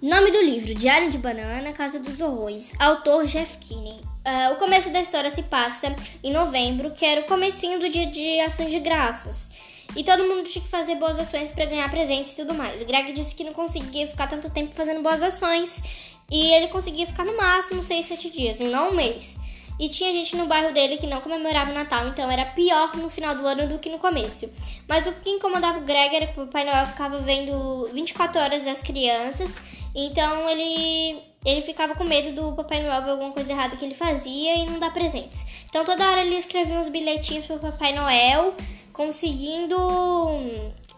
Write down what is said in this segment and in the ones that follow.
Nome do livro: Diário de Banana, Casa dos Horrores. Autor Jeff Kinney. Uh, o começo da história se passa em novembro, que era o comecinho do dia de ações de graças. E todo mundo tinha que fazer boas ações para ganhar presentes e tudo mais. Greg disse que não conseguia ficar tanto tempo fazendo boas ações e ele conseguia ficar no máximo 6, 7 dias, e não um mês. E tinha gente no bairro dele que não comemorava o Natal, então era pior no final do ano do que no começo. Mas o que incomodava o Greg era que o Papai Noel ficava vendo 24 horas das crianças, então ele ele ficava com medo do Papai Noel ver alguma coisa errada que ele fazia e não dar presentes. Então toda hora ele escrevia uns bilhetinhos pro Papai Noel, conseguindo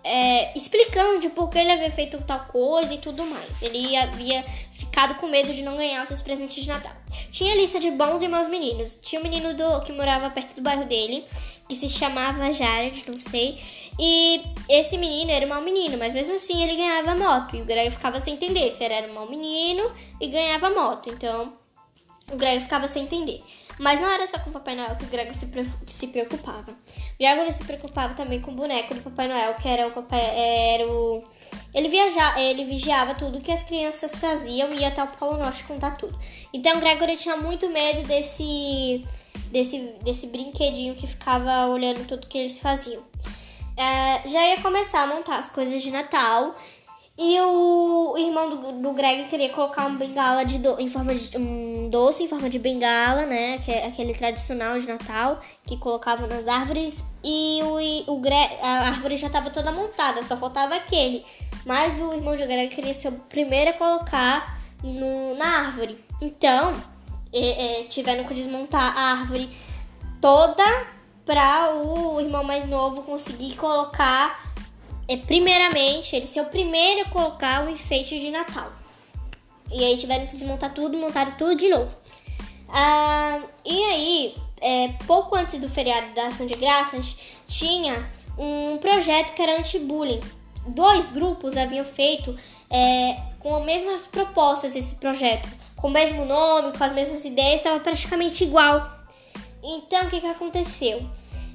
é, explicando de por que ele havia feito tal coisa e tudo mais. Ele havia ficado com medo de não ganhar os seus presentes de Natal. Tinha lista de bons e maus meninos. Tinha um menino do, que morava perto do bairro dele, que se chamava Jared, não sei. E esse menino era um mau menino, mas mesmo assim ele ganhava moto. E o Greg ficava sem entender se era um mau menino e ganhava moto. Então o Greg ficava sem entender. Mas não era só com o Papai Noel que o Gregor se, que se preocupava. Gregor se preocupava também com o boneco do Papai Noel, que era o papai, era o ele viajava, ele vigiava tudo que as crianças faziam e ia até o Polo Norte contar tudo. Então o Gregory tinha muito medo desse desse desse brinquedinho que ficava olhando tudo que eles faziam. É, já ia começar a montar as coisas de Natal e o irmão do, do Greg queria colocar um bengala de do, em forma de um doce em forma de bengala, né? Que é aquele tradicional de Natal que colocava nas árvores. E o, o Greg, a árvore já estava toda montada, só faltava aquele. Mas o irmão de Greg queria ser o primeiro a colocar no, na árvore. Então, tiveram que desmontar a árvore toda para o irmão mais novo conseguir colocar é primeiramente ele ser o primeiro a colocar o enfeite de Natal. E aí tiveram que desmontar tudo, montaram tudo de novo. Ah, e aí, é, pouco antes do feriado da Ação de Graças, tinha um projeto que era anti-bullying. Dois grupos haviam feito é, com as mesmas propostas esse projeto, com o mesmo nome, com as mesmas ideias, estava praticamente igual. Então, o que, que aconteceu?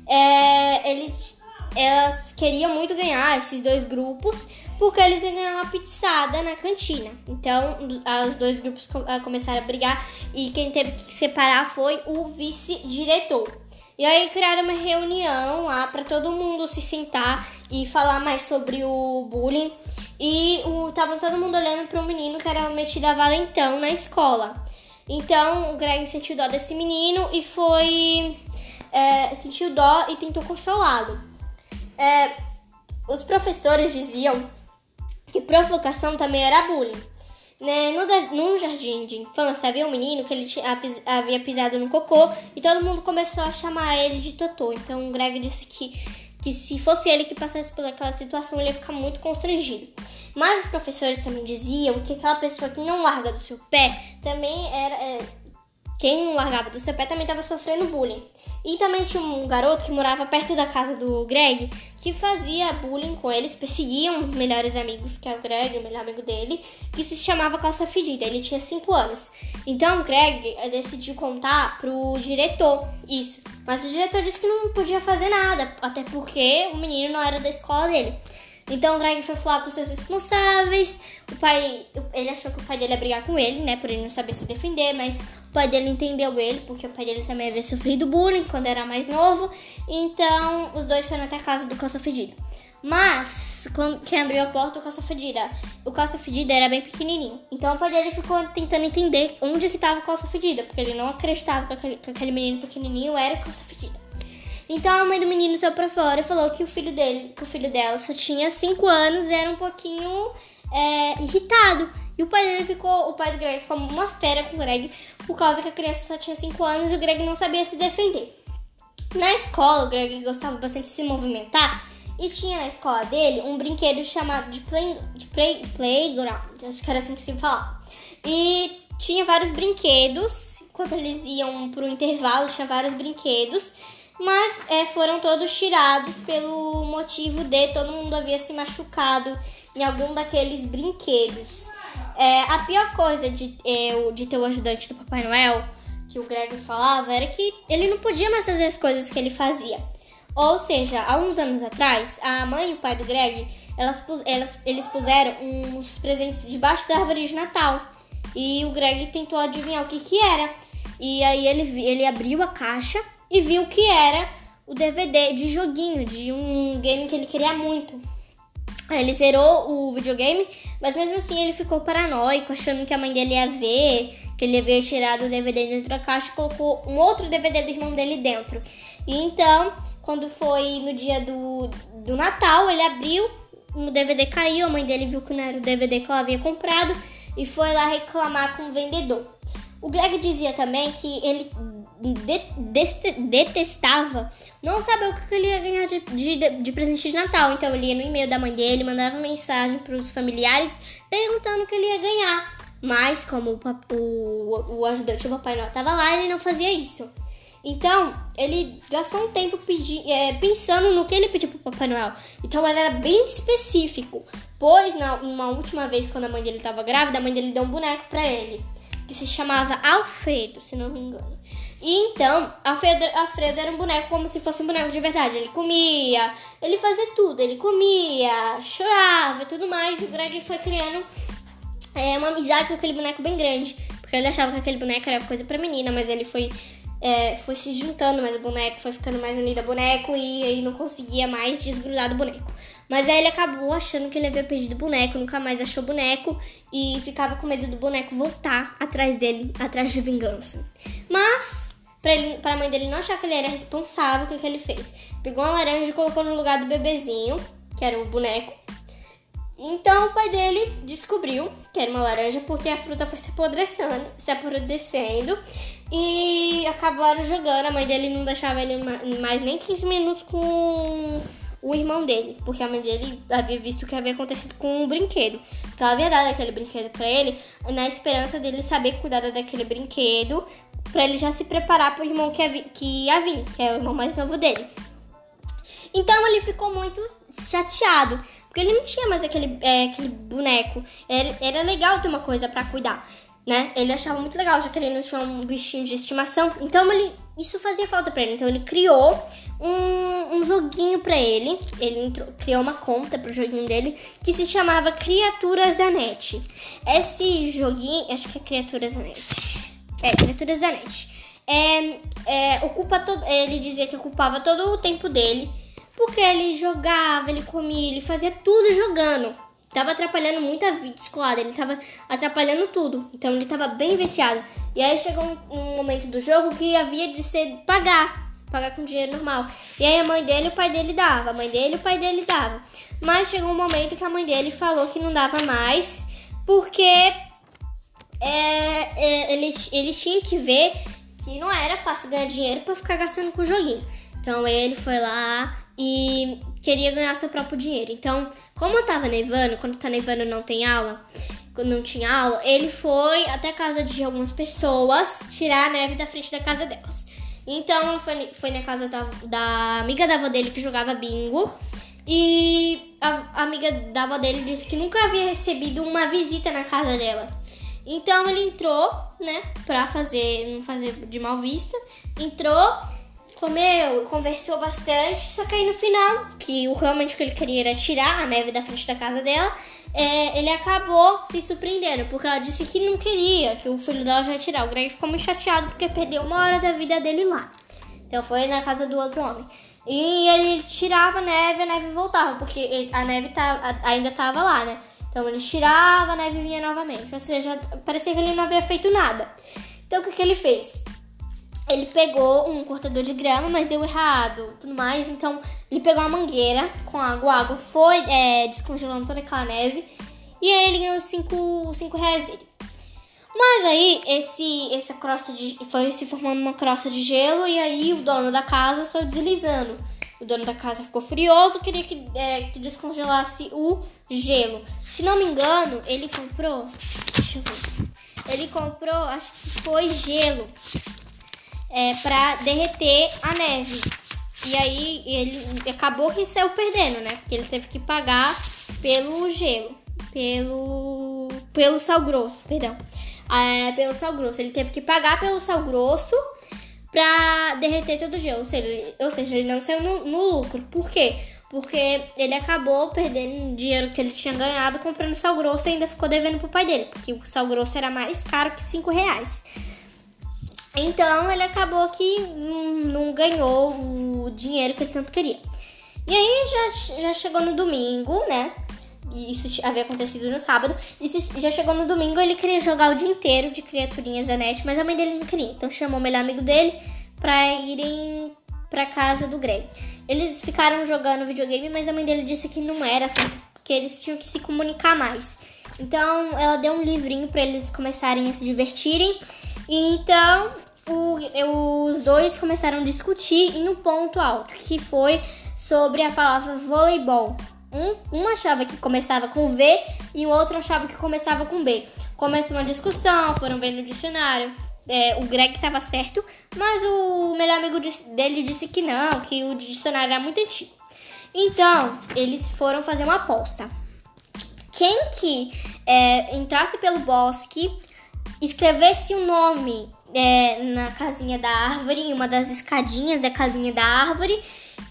É, eles elas queriam muito ganhar esses dois grupos porque eles iam ganhar uma pizzada na cantina. Então, os dois grupos ah, começaram a brigar e quem teve que separar foi o vice-diretor. E aí criaram uma reunião lá para todo mundo se sentar e falar mais sobre o bullying. E tava todo mundo olhando para um menino que era metido a valentão na escola. Então o Greg sentiu dó desse menino e foi. É, sentiu dó e tentou consolá-lo. É, os professores diziam que provocação também era bullying. Né? No, no jardim de infância havia um menino que ele tinha, havia pisado no cocô e todo mundo começou a chamar ele de Totô. Então o Greg disse que, que se fosse ele que passasse por aquela situação, ele ia ficar muito constrangido. Mas os professores também diziam que aquela pessoa que não larga do seu pé também era. É, quem largava do seu pé também estava sofrendo bullying. E também tinha um garoto que morava perto da casa do Greg que fazia bullying com eles, perseguiam os melhores amigos, que é o Greg, o melhor amigo dele, que se chamava Calça Fedida. Ele tinha 5 anos. Então o Greg eh, decidiu contar pro diretor isso. Mas o diretor disse que não podia fazer nada, até porque o menino não era da escola dele. Então o Greg foi falar com seus responsáveis. O pai, ele achou que o pai dele ia brigar com ele, né, por ele não saber se defender, mas o pai dele entendeu ele, porque o pai dele também havia sofrido bullying quando era mais novo. Então os dois foram até a casa do Calça Fedida. Mas quando, quem abriu a porta, o Calça Fedida, o Calça Fedida era bem pequenininho. Então o pai dele ficou tentando entender onde que estava o Calça Fedida, porque ele não acreditava que aquele, que aquele menino pequenininho era o Calça Fedida. Então a mãe do menino saiu pra fora e falou que o filho dele, que o filho dela só tinha 5 anos e era um pouquinho é, irritado. E o pai dele ficou, o pai do Greg ficou uma fera com o Greg por causa que a criança só tinha 5 anos e o Greg não sabia se defender. Na escola, o Greg gostava bastante de se movimentar e tinha na escola dele um brinquedo chamado de, play, de play, playground, acho que era assim que se falava. E tinha vários brinquedos, quando eles iam pro intervalo, tinha vários brinquedos mas é, foram todos tirados pelo motivo de todo mundo havia se machucado em algum daqueles brinquedos. É, a pior coisa de, é, de ter o ajudante do Papai Noel, que o Greg falava, era que ele não podia mais fazer as coisas que ele fazia. Ou seja, há uns anos atrás, a mãe e o pai do Greg elas, elas, eles puseram uns presentes debaixo da árvore de Natal. E o Greg tentou adivinhar o que que era. E aí ele, ele abriu a caixa e viu que era o DVD de joguinho, de um game que ele queria muito. Ele zerou o videogame, mas mesmo assim ele ficou paranoico, achando que a mãe dele ia ver, que ele havia tirado o DVD dentro da caixa e colocou um outro DVD do irmão dele dentro. E então, quando foi no dia do, do Natal, ele abriu, o DVD caiu, a mãe dele viu que não era o DVD que ela havia comprado e foi lá reclamar com o vendedor. O Greg dizia também que ele de, de, detestava não saber o que ele ia ganhar de, de, de, presente de Natal. Então ele ia no e-mail da mãe dele, mandava mensagem para os familiares perguntando o que ele ia ganhar. Mas como o, o, o ajudante do Papai Noel estava lá, ele não fazia isso. Então, ele gastou um tempo pedi, é, pensando no que ele pediu pro Papai Noel. Então, ele era bem específico. Pois, na, uma última vez, quando a mãe dele estava grávida, a mãe dele deu um boneco para ele. Que se chamava Alfredo, se não me engano. E então, Alfredo, Alfredo era um boneco como se fosse um boneco de verdade. Ele comia, ele fazia tudo. Ele comia, chorava e tudo mais. E o Greg foi criando é, uma amizade com aquele boneco bem grande. Porque ele achava que aquele boneco era coisa pra menina, mas ele foi é, foi se juntando mais o boneco, foi ficando mais unido ao boneco e aí não conseguia mais desgrudar do boneco. Mas aí ele acabou achando que ele havia perdido o boneco, nunca mais achou o boneco e ficava com medo do boneco voltar atrás dele, atrás de vingança. Mas, pra, ele, pra mãe dele não achar que ele era responsável, o que, que ele fez? Pegou uma laranja e colocou no lugar do bebezinho, que era o boneco, então o pai dele descobriu que era uma laranja porque a fruta foi se apodrecendo, se apodrecendo e acabaram jogando. A mãe dele não deixava ele mais nem 15 minutos com o irmão dele, porque a mãe dele havia visto o que havia acontecido com o brinquedo. Então ela havia dado aquele brinquedo para ele na esperança dele saber cuidar daquele brinquedo para ele já se preparar para o irmão que ia, que ia vir, que é o irmão mais novo dele. Então ele ficou muito chateado. Porque ele não tinha mais aquele, é, aquele boneco. Era, era legal ter uma coisa para cuidar, né? Ele achava muito legal, já que ele não tinha um bichinho de estimação. Então ele, isso fazia falta para ele. Então ele criou um, um joguinho para ele. Ele entrou, criou uma conta pro joguinho dele que se chamava Criaturas da Net. Esse joguinho, acho que é Criaturas da Net. É, Criaturas da Net. É, é, ocupa todo, ele dizia que ocupava todo o tempo dele porque ele jogava, ele comia, ele fazia tudo jogando. Tava atrapalhando muita vida escolar, ele tava atrapalhando tudo. Então ele tava bem viciado. E aí chegou um, um momento do jogo que havia de ser pagar, pagar com dinheiro normal. E aí a mãe dele e o pai dele dava, a mãe dele e o pai dele dava. Mas chegou um momento que a mãe dele falou que não dava mais, porque é, é, ele, ele tinha que ver que não era fácil ganhar dinheiro para ficar gastando com o joguinho. Então ele foi lá e queria ganhar seu próprio dinheiro. Então, como tava nevando, quando tá nevando não tem aula, quando não tinha aula, ele foi até a casa de algumas pessoas tirar a neve da frente da casa delas. Então, foi, foi na casa da, da amiga da avó dele que jogava bingo. E a, a amiga da avó dele disse que nunca havia recebido uma visita na casa dela. Então ele entrou, né, pra fazer, não fazer de mal vista. Entrou comeu, conversou bastante, só que aí no final, que o realmente que ele queria era tirar a neve da frente da casa dela, é, ele acabou se surpreendendo, porque ela disse que não queria, que o filho dela já tirar. O Greg ficou muito chateado porque perdeu uma hora da vida dele lá. Então foi na casa do outro homem. E ele tirava a neve, a neve voltava, porque a neve tá, ainda tava lá, né? Então ele tirava, a neve vinha novamente. Ou seja, parecia que ele não havia feito nada. Então o que, que ele fez? Ele pegou um cortador de grama, mas deu errado, tudo mais. Então ele pegou uma mangueira com água, a água foi é, descongelando toda aquela neve e aí ele ganhou 5 cinco, reais dele. Mas aí esse essa crosta de foi se formando uma crosta de gelo e aí o dono da casa saiu deslizando. O dono da casa ficou furioso, queria que, é, que descongelasse o gelo. Se não me engano, ele comprou. Deixa eu ver. Ele comprou, acho que foi gelo é, para derreter a neve. E aí ele acabou que saiu perdendo, né? Porque ele teve que pagar pelo gelo, pelo pelo sal grosso, perdão. É, pelo sal grosso. Ele teve que pagar pelo sal grosso pra derreter todo o gelo. Ou seja, ou seja ele não saiu no, no lucro. Por quê? porque ele acabou perdendo dinheiro que ele tinha ganhado comprando sal grosso e ainda ficou devendo pro pai dele, porque o sal grosso era mais caro que 5 reais. Então ele acabou que não, ganhou o dinheiro que ele tanto queria. E aí já, já chegou no domingo, né? Isso havia acontecido no sábado. E já chegou no domingo, ele queria jogar o dia inteiro de criaturinhas da net, mas a mãe dele não queria. Então chamou o melhor amigo dele pra irem pra casa do Greg. Eles ficaram jogando videogame, mas a mãe dele disse que não era assim, que eles tinham que se comunicar mais. Então ela deu um livrinho para eles começarem a se divertirem. E então o, os dois começaram a discutir em um ponto alto, que foi sobre a palavra voleibol. Um, um achava que começava com V e o outro achava que começava com B. Começou uma discussão, foram ver no dicionário. É, o Greg estava certo, mas o melhor amigo dele disse que não, que o dicionário era muito antigo. Então, eles foram fazer uma aposta. Quem que é, entrasse pelo bosque, escrevesse o um nome é, na casinha da árvore, em uma das escadinhas da casinha da árvore,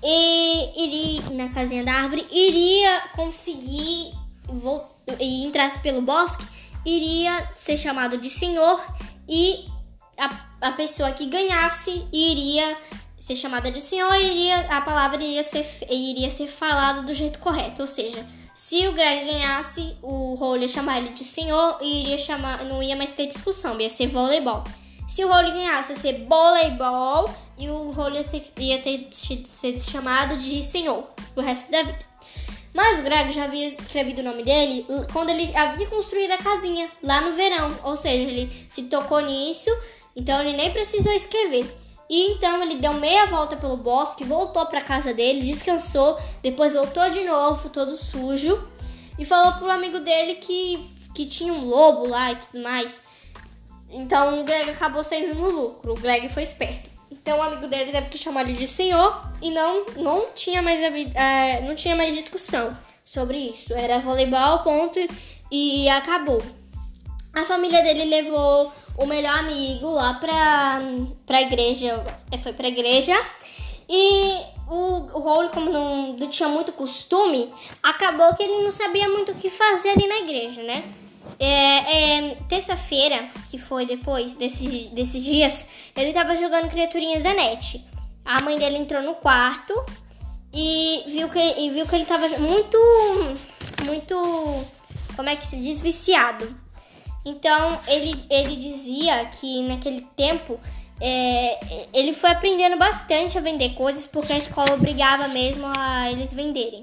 e iria na casinha da árvore, iria conseguir e entrasse pelo bosque, iria ser chamado de senhor e a, a pessoa que ganhasse iria ser chamada de senhor iria, a palavra iria ser, iria ser falada do jeito correto, ou seja, se o Greg ganhasse, o Role ia chamar ele de senhor e iria chamar, não ia mais ter discussão, ia ser voleibol. Se o Role ganhasse, ser voleibol e o Role ia, ia ter sido chamado de senhor pro resto da vida. Mas o Greg já havia escrevido o nome dele quando ele havia construído a casinha, lá no verão. Ou seja, ele se tocou nisso, então ele nem precisou escrever. E então ele deu meia volta pelo bosque, voltou para casa dele, descansou, depois voltou de novo, todo sujo, e falou pro amigo dele que, que tinha um lobo lá e tudo mais. Então o Greg acabou saindo no lucro. O Greg foi esperto. Então o amigo dele deve ter chamado ele de senhor e não não tinha mais uh, não tinha mais discussão sobre isso. Era voleibol ponto e acabou. A família dele levou o melhor amigo lá pra, pra igreja. É, foi pra igreja. E o, o como não, não tinha muito costume, acabou que ele não sabia muito o que fazer ali na igreja, né? É, é, Terça-feira, que foi depois desses, desses dias, ele tava jogando criaturinhas da net. A mãe dele entrou no quarto e viu que, e viu que ele tava muito, muito, como é que se diz, viciado. Então ele, ele dizia que naquele tempo é, ele foi aprendendo bastante a vender coisas porque a escola obrigava mesmo a eles venderem.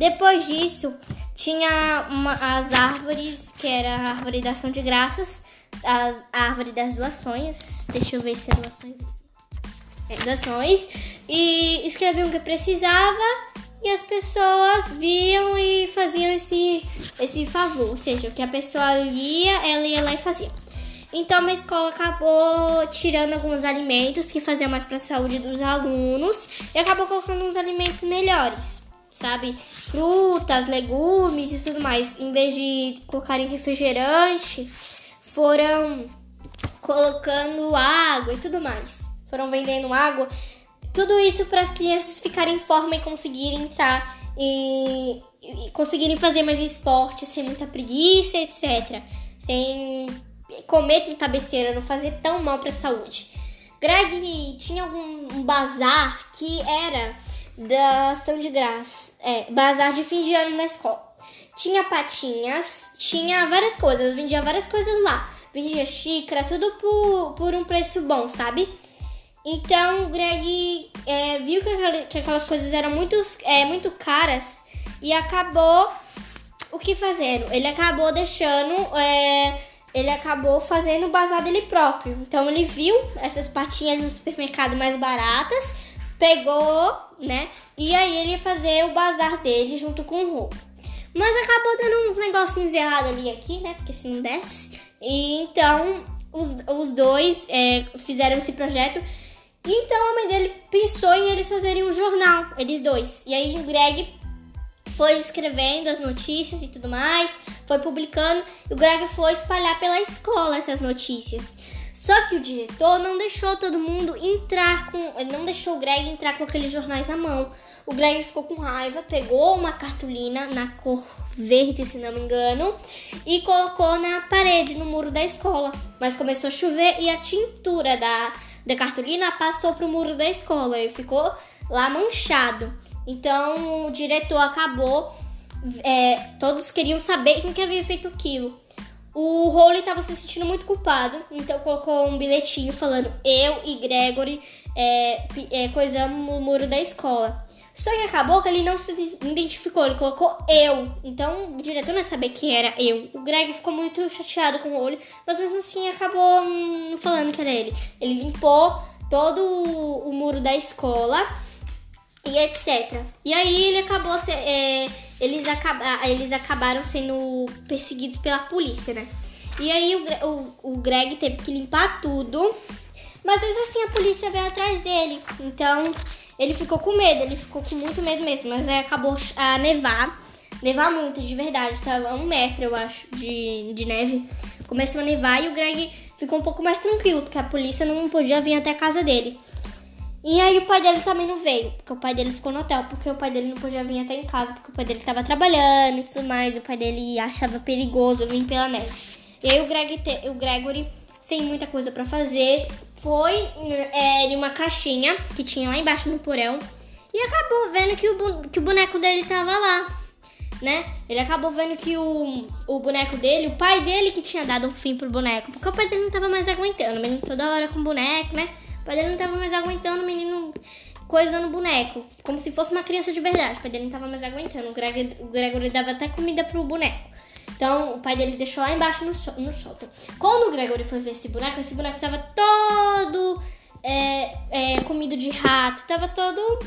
Depois disso, tinha uma, as árvores, que era a árvore da ação de graças, as, a árvore das doações. Deixa eu ver se é doações. É, doações. E escreviam o que precisava e as pessoas viam e faziam esse, esse favor. Ou seja, o que a pessoa lia, ela ia lá e fazia. Então a escola acabou tirando alguns alimentos que faziam mais para a saúde dos alunos e acabou colocando uns alimentos melhores sabe? Frutas, legumes e tudo mais. Em vez de colocarem refrigerante, foram colocando água e tudo mais. Foram vendendo água. Tudo isso para as crianças ficarem em forma e conseguirem entrar e, e conseguirem fazer mais esporte sem muita preguiça, etc. Sem comer tanta besteira, não fazer tão mal para a saúde. Greg tinha algum um bazar que era da ação de graça, é, bazar de fim de ano na escola. Tinha patinhas, tinha várias coisas, vendia várias coisas lá. Vendia xícara, tudo por, por um preço bom, sabe? Então o Greg é, viu que, que, aquelas coisas eram muito, é, muito caras e acabou o que fazendo? Ele acabou deixando. É, ele acabou fazendo o bazar dele próprio. Então ele viu essas patinhas no supermercado mais baratas pegou, né? E aí ele fazer o bazar dele junto com o roubo. Mas acabou dando uns negocinhos errados ali aqui, né? Porque se não desce. E então os, os dois é, fizeram esse projeto. E então a mãe dele pensou em eles fazerem um jornal, eles dois. E aí o Greg foi escrevendo as notícias e tudo mais, foi publicando. E o Greg foi espalhar pela escola essas notícias. Só que o diretor não deixou todo mundo entrar com. Ele não deixou o Greg entrar com aqueles jornais na mão. O Greg ficou com raiva, pegou uma cartolina na cor verde, se não me engano, e colocou na parede, no muro da escola. Mas começou a chover e a tintura da, da cartolina passou pro muro da escola e ficou lá manchado. Então o diretor acabou. É, todos queriam saber quem que havia feito aquilo. O Rowley estava se sentindo muito culpado, então colocou um bilhetinho falando eu e Gregory é, é, coisamos o muro da escola. Só que acabou que ele não se identificou, ele colocou eu. Então o diretor não saber quem era eu. O Greg ficou muito chateado com o olho, mas mesmo assim acabou hum, falando que era ele. Ele limpou todo o muro da escola e etc. E aí ele acabou é, eles, acaba, eles acabaram sendo perseguidos pela polícia, né? E aí o, o, o Greg teve que limpar tudo, mas mesmo assim a polícia veio atrás dele. Então ele ficou com medo, ele ficou com muito medo mesmo, mas aí acabou a nevar. Nevar muito, de verdade. Tava um metro, eu acho, de, de neve. Começou a nevar e o Greg ficou um pouco mais tranquilo, porque a polícia não podia vir até a casa dele. E aí o pai dele também não veio, porque o pai dele ficou no hotel, porque o pai dele não podia vir até em casa, porque o pai dele estava trabalhando e tudo mais, o pai dele achava perigoso vir pela neve. E aí o, Greg te, o Gregory, sem muita coisa para fazer, foi é, em uma caixinha que tinha lá embaixo no porão e acabou vendo que o, que o boneco dele tava lá, né? Ele acabou vendo que o, o boneco dele, o pai dele que tinha dado um fim pro boneco, porque o pai dele não tava mais aguentando, o menino toda hora com boneco, né? O pai dele não tava mais aguentando o menino coisando o boneco, como se fosse uma criança de verdade. O pai dele não tava mais aguentando. O Gregory, o Gregory dava até comida pro boneco. Então, o pai dele deixou lá embaixo no, so no sótão. Quando o Gregory foi ver esse boneco, esse boneco tava todo é, é, comido de rato, tava todo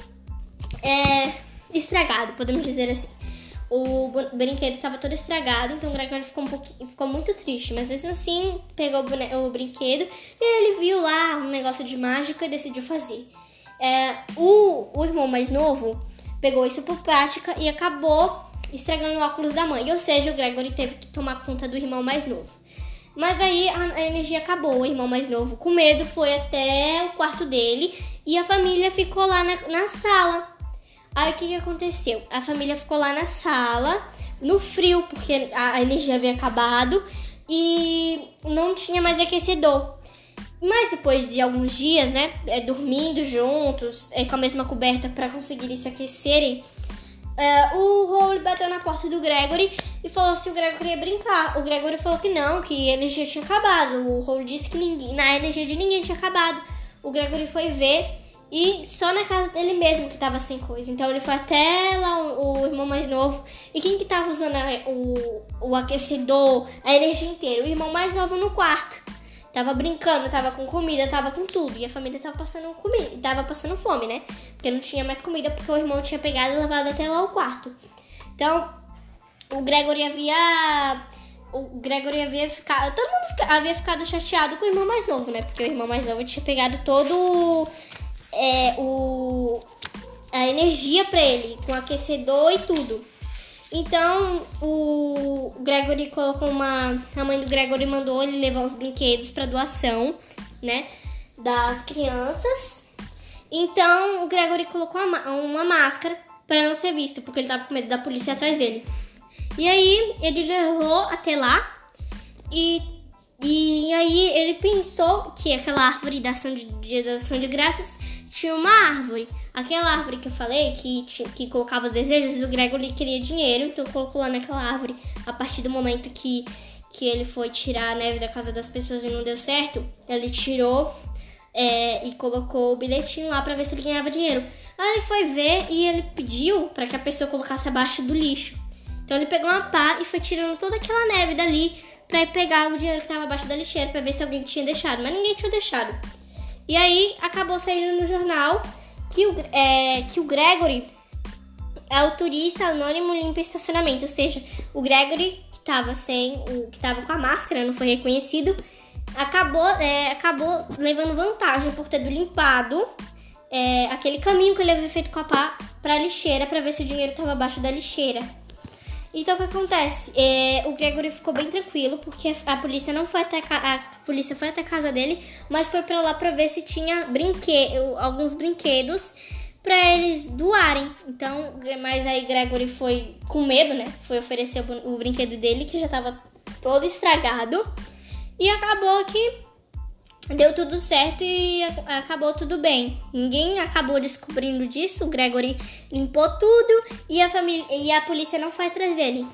é, estragado, podemos dizer assim. O brinquedo tava todo estragado, então o Gregory ficou, um ficou muito triste. Mas mesmo assim, pegou o, o brinquedo e ele viu lá um negócio de mágica e decidiu fazer. É, o, o irmão mais novo pegou isso por prática e acabou estragando o óculos da mãe. Ou seja, o Gregory teve que tomar conta do irmão mais novo. Mas aí a, a energia acabou. O irmão mais novo, com medo, foi até o quarto dele e a família ficou lá na, na sala. Aí o que, que aconteceu? A família ficou lá na sala, no frio, porque a, energia havia acabado e não tinha mais aquecedor. Mas depois de alguns dias, né, é, dormindo juntos, é, com a mesma coberta para conseguirem se aquecerem, é, o Rowley bateu na porta do Gregory e falou se o Gregory ia brincar. O Gregory falou que não, que a energia tinha acabado. O Rowley disse que ninguém, na energia de ninguém tinha acabado. O Gregory foi ver e só na casa dele mesmo que tava sem coisa. Então ele foi até lá o, o irmão mais novo. E quem que tava usando o, o aquecedor, a energia inteira? O irmão mais novo no quarto. Tava brincando, tava com comida, tava com tudo. E a família tava passando comida, tava passando fome, né? Porque não tinha mais comida, porque o irmão tinha pegado e levado até lá o quarto. Então, o Gregory havia. O Gregory havia ficado. Todo mundo havia ficado chateado com o irmão mais novo, né? Porque o irmão mais novo tinha pegado todo é, o, a energia para ele, com aquecedor e tudo. Então o Gregory colocou uma. A mãe do Gregory mandou ele levar os brinquedos para doação, né? Das crianças. Então o Gregory colocou uma máscara para não ser visto, porque ele tava com medo da polícia atrás dele. E aí ele levou até lá e, e aí ele pensou que aquela árvore da ação de, de, da ação de graças tinha uma árvore. Aquela árvore que eu falei, que, que colocava os desejos, o Gregory queria dinheiro, então colocou lá naquela árvore. A partir do momento que, que ele foi tirar a neve da casa das pessoas e não deu certo, ele tirou é, e colocou o bilhetinho lá para ver se ele ganhava dinheiro. Aí ele foi ver e ele pediu para que a pessoa colocasse abaixo do lixo. Então ele pegou uma pá e foi tirando toda aquela neve dali para pegar o dinheiro que estava abaixo da lixeira para ver se alguém tinha deixado, mas ninguém tinha deixado. E aí acabou saindo no jornal que o, é, que o Gregory é o turista anônimo limpa estacionamento. Ou seja, o Gregory, que estava sem. O, que estava com a máscara, não foi reconhecido, acabou, é, acabou levando vantagem por ter limpado é, aquele caminho que ele havia feito com a pá pra lixeira para ver se o dinheiro estava abaixo da lixeira. Então o que acontece? É, o Gregory ficou bem tranquilo porque a polícia não foi até a, polícia foi até a casa dele, mas foi para lá para ver se tinha brinque, alguns brinquedos para eles doarem. Então, mas aí Gregory foi com medo, né? Foi oferecer o, o brinquedo dele que já tava todo estragado e acabou que deu tudo certo e acabou tudo bem. Ninguém acabou descobrindo disso. O Gregory limpou tudo e a família e a polícia não foi atrás dele.